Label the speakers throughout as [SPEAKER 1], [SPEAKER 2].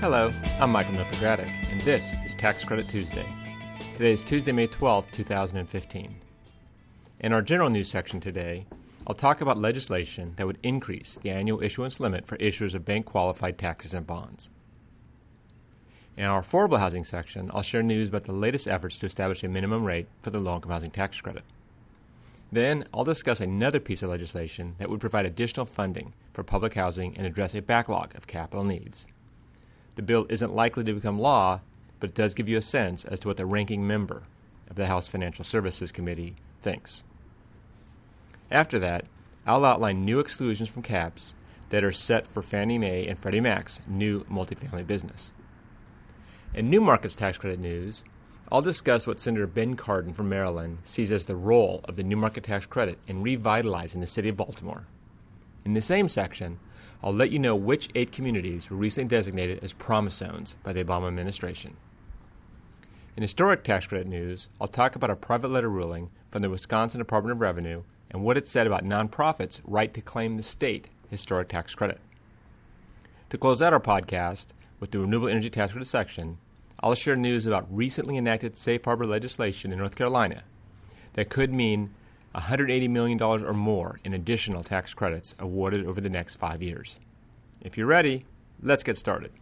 [SPEAKER 1] Hello, I'm Michael Novogradac, and this is Tax Credit Tuesday. Today is Tuesday, May 12, 2015. In our general news section today, I'll talk about legislation that would increase the annual issuance limit for issuers of bank qualified tax-exempt bonds. In our affordable housing section, I'll share news about the latest efforts to establish a minimum rate for the low income housing tax credit. Then, I'll discuss another piece of legislation that would provide additional funding for public housing and address a backlog of capital needs. The bill isn't likely to become law, but it does give you a sense as to what the ranking member of the House Financial Services Committee thinks. After that, I'll outline new exclusions from caps that are set for Fannie Mae and Freddie Mac's new multifamily business. In New Markets Tax Credit news, I'll discuss what Senator Ben Cardin from Maryland sees as the role of the New Market Tax Credit in revitalizing the city of Baltimore. In the same section, I'll let you know which eight communities were recently designated as promise zones by the Obama administration. In historic tax credit news, I'll talk about a private letter ruling from the Wisconsin Department of Revenue and what it said about nonprofits' right to claim the state historic tax credit. To close out our podcast, with the Renewable Energy Tax Credit section, I'll share news about recently enacted safe harbor legislation in North Carolina that could mean $180 million or more in additional tax credits awarded over the next five years. If you're ready, let's get started.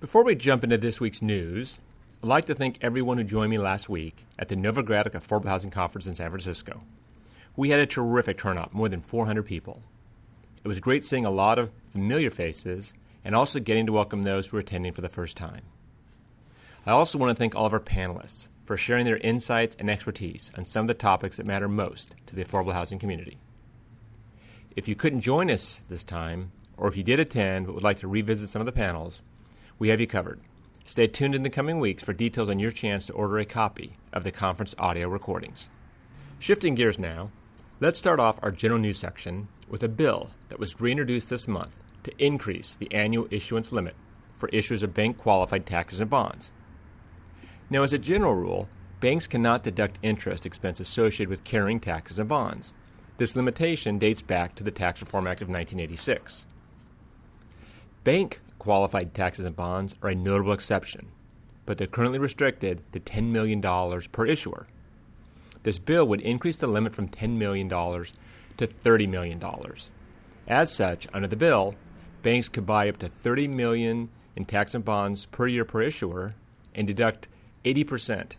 [SPEAKER 1] Before we jump into this week's news, I'd like to thank everyone who joined me last week at the Novogradac Affordable Housing Conference in San Francisco. We had a terrific turnout, more than 400 people. It was great seeing a lot of familiar faces and also getting to welcome those who are attending for the first time. I also want to thank all of our panelists for sharing their insights and expertise on some of the topics that matter most to the affordable housing community. If you couldn't join us this time, or if you did attend but would like to revisit some of the panels, we have you covered. Stay tuned in the coming weeks for details on your chance to order a copy of the conference audio recordings. Shifting gears now, let's start off our general news section with a bill that was reintroduced this month to increase the annual issuance limit for issuers of bank qualified tax-exempt bonds. Now, as a general rule, banks cannot deduct interest expense associated with carrying tax-exempt bonds. This limitation dates back to the Tax Reform Act of 1986. Bank qualified tax-exempt bonds are a notable exception, but they're currently restricted to $10 million per issuer. This bill would increase the limit from $10 million to $30 million. As such, under the bill, banks could buy up to 30 million in tax-exempt bonds per year per issuer and deduct 80%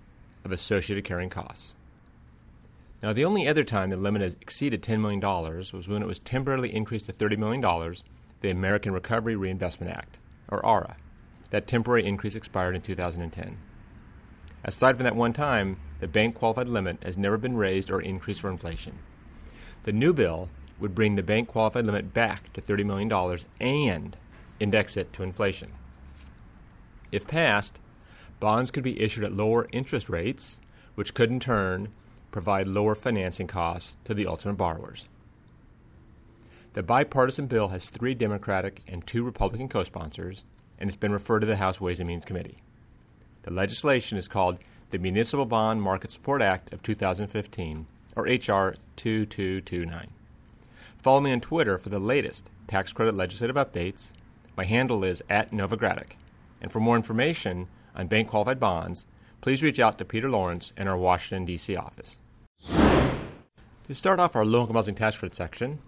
[SPEAKER 1] of associated carrying costs. Now, the only other time the limit has exceeded $10 million was when it was temporarily increased to $30 million, the American Recovery Reinvestment Act, or ARRA. That temporary increase expired in 2010. Aside from that one time, the bank qualified limit has never been raised or increased for inflation. The new bill would bring the bank qualified limit back to $30 million and index it to inflation. If passed, bonds could be issued at lower interest rates, which could in turn provide lower financing costs to the ultimate borrowers. The bipartisan bill has three Democratic and two Republican co sponsors, and it's been referred to the House Ways and Means Committee. The legislation is called the Municipal Bond Market Support Act of 2015, or H.R. 2229. Follow me on Twitter for the latest tax credit legislative updates. My handle is at Novogradac. And for more information on bank qualified bonds, please reach out to Peter Lawrence in our Washington, D.C. office. To start off our low income housing tax credit section,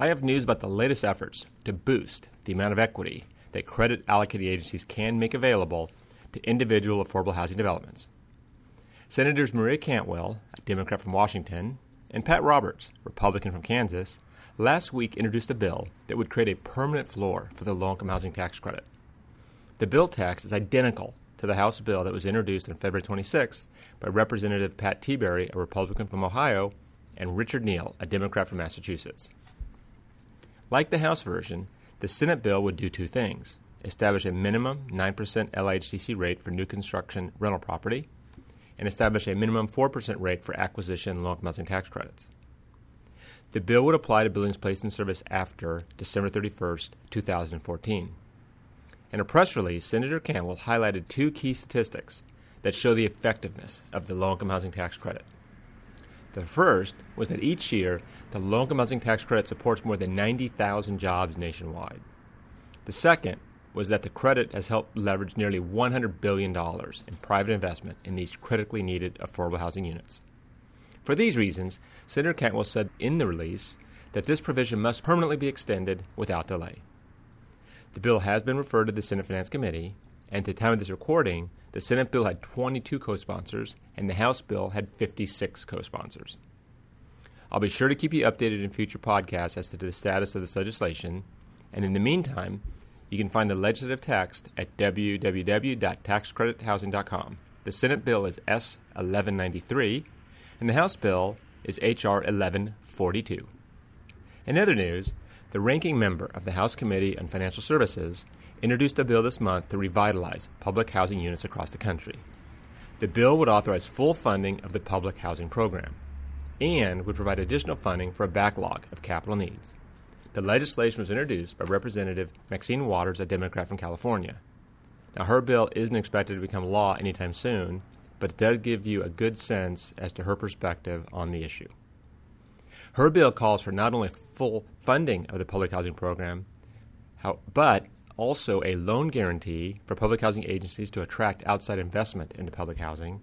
[SPEAKER 1] I have news about the latest efforts to boost the amount of equity that credit allocating agencies can make available to individual affordable housing developments. Senators Maria Cantwell, a Democrat from Washington, and Pat Roberts, Republican from Kansas, last week introduced a bill that would create a permanent floor for the low income housing tax credit. The bill text is identical to the House bill that was introduced on February 26th by Representative Pat Tiberi, a Republican from Ohio, and Richard Neal, a Democrat from Massachusetts. Like the House version, The Senate bill would do two things establish a minimum 9% LIHTC rate for new construction rental property, and establish a minimum 4% rate for acquisition and low income housing tax credits. The bill would apply to buildings placed in service after December 31, 2014. In a press release, Senator Cantwell highlighted two key statistics that show the effectiveness of the low income housing tax credit. The first was that each year, the low income housing tax credit supports more than 90,000 jobs nationwide. The second was that the credit has helped leverage nearly $100 billion in private investment in these critically needed affordable housing units. For these reasons, Senator Cantwell said in the release that this provision must permanently be extended without delay. The bill has been referred to the Senate Finance Committee, and at the time of this recording, the Senate bill had 22 co sponsors, and the House bill had 56 co sponsors. I'll be sure to keep you updated in future podcasts as to the status of this legislation, and in the meantime, you can find the legislative text at www.taxcredithousing.com. The Senate bill is S 1193, and the House bill is H.R. 1142. In other news, the ranking member of the House Committee on Financial Services introduced a bill this month to revitalize public housing units across the country. The bill would authorize full funding of the public housing program and would provide additional funding for a backlog of capital needs. The legislation was introduced by Representative Maxine Waters, a Democrat from California. Now, her bill isn't expected to become law anytime soon, but it does give you a good sense as to her perspective on the issue. Her bill calls for not only full funding of the public housing program, but also a loan guarantee for public housing agencies to attract outside investment into public housing,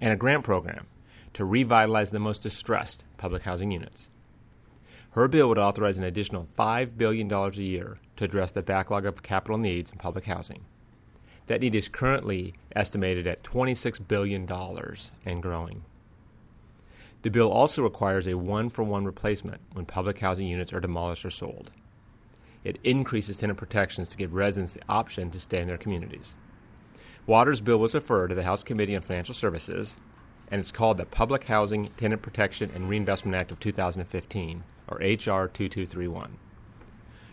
[SPEAKER 1] and a grant program to revitalize the most distressed public housing units. Her bill would authorize an additional $5 billion a year to address the backlog of capital needs in public housing. That need is currently estimated at $26 billion and growing. The bill also requires a one for one replacement when public housing units are demolished or sold. It increases tenant protections to give residents the option to stay in their communities. Waters' bill was referred to the House Committee on Financial Services, and it's called the Public Housing Tenant Protection and Reinvestment Act of 2015, or H.R. 2231.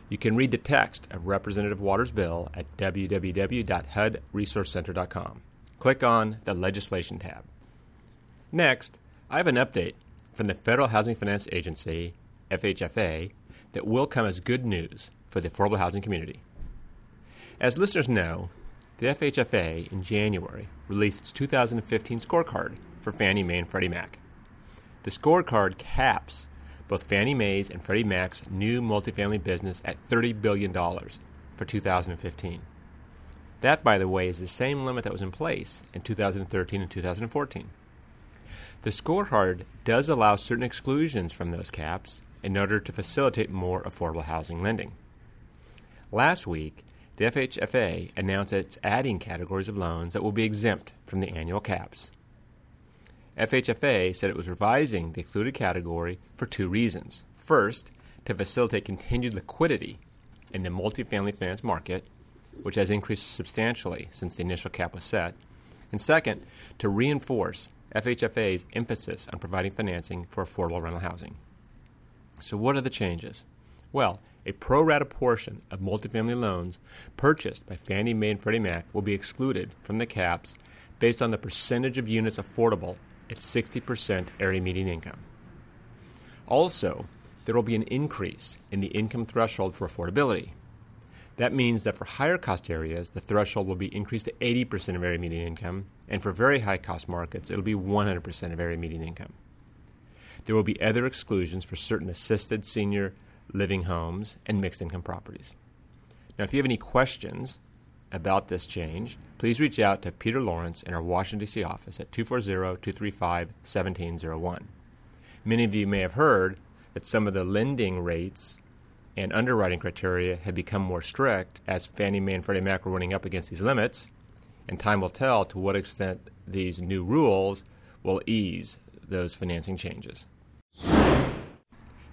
[SPEAKER 1] You can read the text of Representative Waters' bill at www.hudresourcecenter.com. Click on the Legislation tab. Next, I have an update from the Federal Housing Finance Agency, FHFA, that will come as good news for the affordable housing community. As listeners know, the FHFA in January released its 2015 scorecard for Fannie Mae and Freddie Mac. The scorecard caps both Fannie Mae's and Freddie Mac's new multifamily business at $30 billion for 2015. That, by the way, is the same limit that was in place in 2013 and 2014. The scorecard does allow certain exclusions from those caps in order to facilitate more affordable housing lending. Last week, the FHFA announced it's adding categories of loans that will be exempt from the annual caps. FHFA said it was revising the excluded category for two reasons. First, to facilitate continued liquidity in the multifamily finance market, which has increased substantially since the initial cap was set. And second, to reinforce FHFA's emphasis on providing financing for affordable rental housing. So, what are the changes? Well, a pro rata portion of multifamily loans purchased by Fannie Mae and Freddie Mac will be excluded from the caps based on the percentage of units affordable at 60% area median income. Also, there will be an increase in the income threshold for affordability. That means that for higher cost areas, the threshold will be increased to 80% of area median income, and for very high cost markets, it will be 100% of area median income. There will be other exclusions for certain assisted senior living homes and mixed income properties. Now, if you have any questions about this change, please reach out to Peter Lawrence in our Washington, D.C. office at 240 235 1701. Many of you may have heard that some of the lending rates and underwriting criteria have become more strict as Fannie Mae and Freddie Mac are running up against these limits, and time will tell to what extent these new rules will ease those financing changes.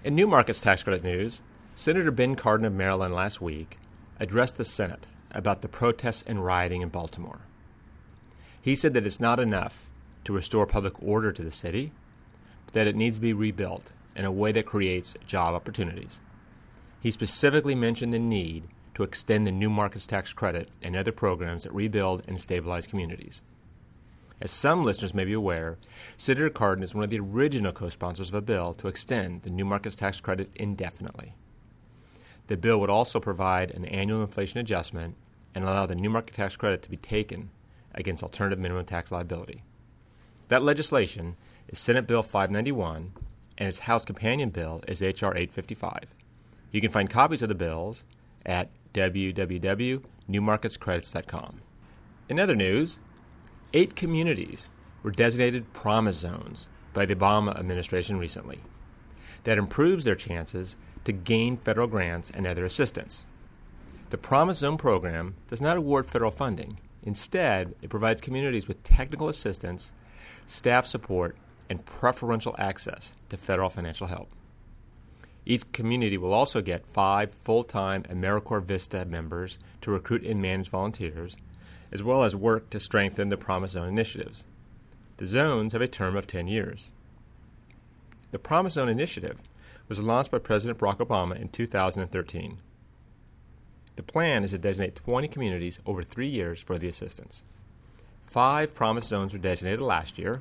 [SPEAKER 1] In New Markets Tax Credit news, Senator Ben Cardin of Maryland last week addressed the Senate about the protests and rioting in Baltimore. He said that it's not enough to restore public order to the city, but that it needs to be rebuilt in a way that creates job opportunities. He specifically mentioned the need to extend the New Markets Tax Credit and other programs that rebuild and stabilize communities. As some listeners may be aware, Senator Cardin is one of the original co sponsors of a bill to extend the New Markets Tax Credit indefinitely. The bill would also provide an annual inflation adjustment and allow the New Market Tax Credit to be taken against alternative minimum tax liability. That legislation is Senate Bill 591, and its House companion bill is H.R. 855. You can find copies of the bills at www.newmarketscredits.com. In other news, eight communities were designated promise zones by the Obama administration recently. That improves their chances to gain federal grants and other assistance. The Promise Zone program does not award federal funding. Instead, it provides communities with technical assistance, staff support, and preferential access to federal financial help. Each community will also get five full time AmeriCorps Vista members to recruit and manage volunteers, as well as work to strengthen the Promise Zone initiatives. The zones have a term of 10 years. The Promise Zone initiative was launched by President Barack Obama in 2013. The plan is to designate 20 communities over three years for the assistance. Five Promise Zones were designated last year,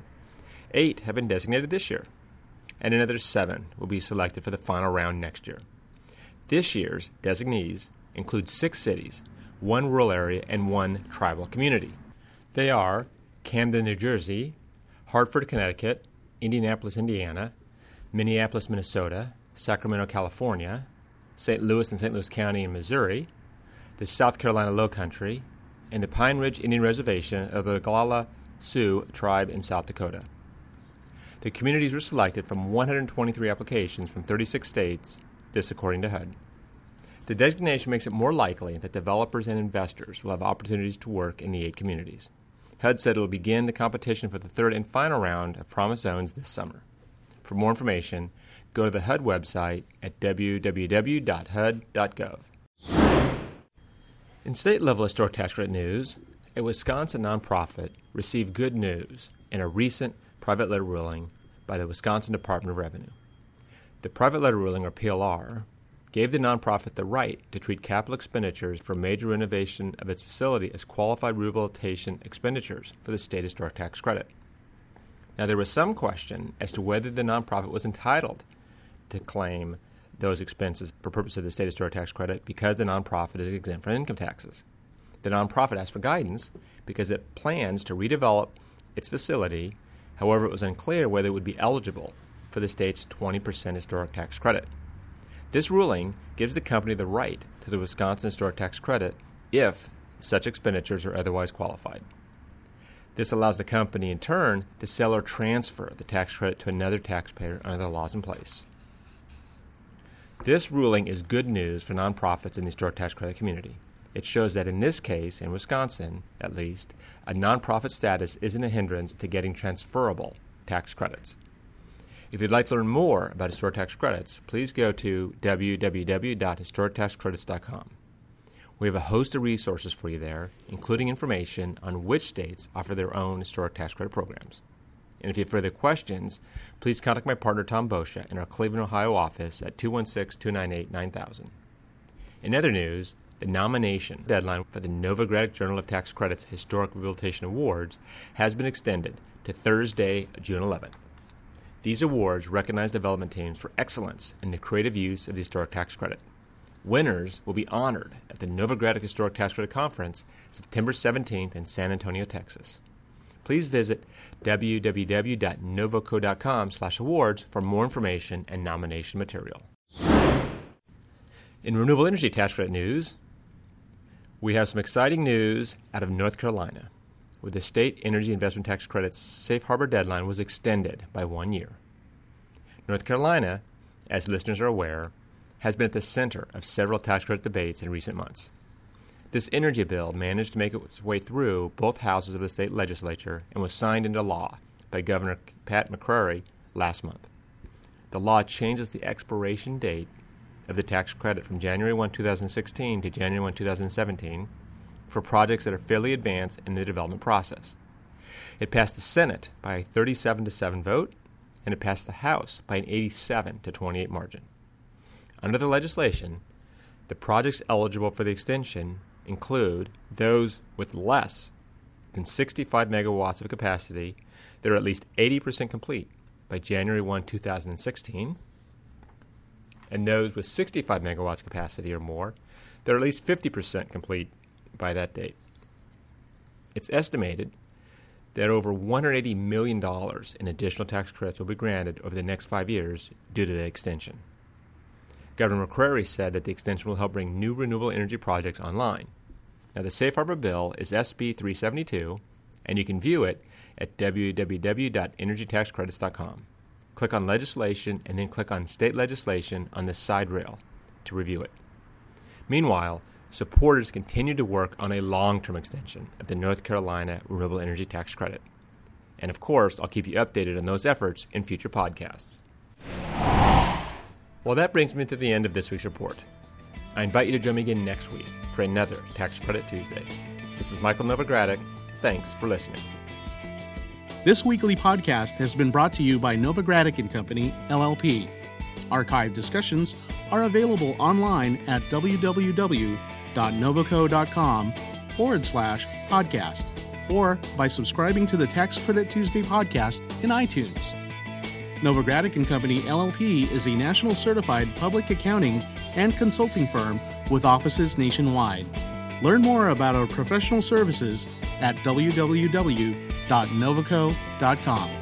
[SPEAKER 1] eight have been designated this year and another seven will be selected for the final round next year. This year's designees include six cities, one rural area, and one tribal community. They are Camden, New Jersey, Hartford, Connecticut, Indianapolis, Indiana, Minneapolis, Minnesota, Sacramento, California, St. Louis and St. Louis County in Missouri, the South Carolina Low Country, and the Pine Ridge Indian Reservation of the Oglala Sioux tribe in South Dakota. The communities were selected from 123 applications from 36 states, this according to HUD. The designation makes it more likely that developers and investors will have opportunities to work in the eight communities. HUD said it will begin the competition for the third and final round of Promise Zones this summer. For more information, go to the HUD website at www.hud.gov. In state level historic tax credit news, a Wisconsin nonprofit received good news in a recent private letter ruling by the Wisconsin Department of Revenue. The private letter ruling, or PLR, gave the nonprofit the right to treat capital expenditures for major renovation of its facility as qualified rehabilitation expenditures for the state historic tax credit. Now, there was some question as to whether the nonprofit was entitled to claim those expenses for purpose of the state historic tax credit because the nonprofit is exempt from income taxes. The nonprofit asked for guidance because it plans to redevelop its facility However, it was unclear whether it would be eligible for the state's 20% historic tax credit. This ruling gives the company the right to the Wisconsin historic tax credit if such expenditures are otherwise qualified. This allows the company, in turn, to sell or transfer the tax credit to another taxpayer under the laws in place. This ruling is good news for nonprofits in the historic tax credit community. It shows that in this case, in Wisconsin at least, a nonprofit status isn't a hindrance to getting transferable tax credits. If you'd like to learn more about historic tax credits, please go to www.historictaxcredits.com. We have a host of resources for you there, including information on which states offer their own historic tax credit programs. And if you have further questions, please contact my partner Tom Boccia in our Cleveland, Ohio office at 216 298 9000. In other news, the nomination deadline for the Novogradac Journal of Tax Credits Historic Rehabilitation Awards has been extended to Thursday, June 11. These awards recognize development teams for excellence in the creative use of the historic tax credit. Winners will be honored at the Novogradac Historic Tax Credit Conference September 17th in San Antonio, Texas. Please visit www.novoco.com/awards for more information and nomination material. In renewable energy tax credit news, we have some exciting news out of North Carolina, where the state energy investment tax credit's safe harbor deadline was extended by one year. North Carolina, as listeners are aware, has been at the center of several tax credit debates in recent months. This energy bill managed to make its way through both houses of the state legislature and was signed into law by Governor Pat McCrory last month. The law changes the expiration date of the tax credit from January 1, 2016 to January 1, 2017 for projects that are fairly advanced in the development process. It passed the Senate by a 37 to 7 vote, and it passed the House by an 87 to 28 margin. Under the legislation, The projects eligible for the extension include those with less than 65 megawatts of capacity that are at least 80% complete by January 1, 2016, and those with 65 megawatts capacity or more that are at least 50% complete by that date. It's estimated that over $180 million in additional tax credits will be granted over the next five years due to the extension. Governor McCrory said that the extension will help bring new renewable energy projects online. Now, the Safe Harbor bill is SB 372, and you can view it at www.energytaxcredits.com. Click on legislation and then click on state legislation on the side rail to review it. Meanwhile, supporters continue to work on a long term extension of the North Carolina Renewable Energy Tax Credit. And of course, I'll keep you updated on those efforts in future podcasts. Well, that brings me to the end of this week's report. I invite you to join me again next week for another Tax Credit Tuesday. This is Michael Novogradac. Thanks for listening.
[SPEAKER 2] This weekly podcast has been brought to you by Novogradac and Company, LLP. Archived discussions are available online at www.novoco.com forward slash podcast or by subscribing to the Tax Credit Tuesday podcast in iTunes. Novogradac and Company LLP is a national certified public accounting and consulting firm with offices nationwide. Learn more about our professional services at www.novoco.com.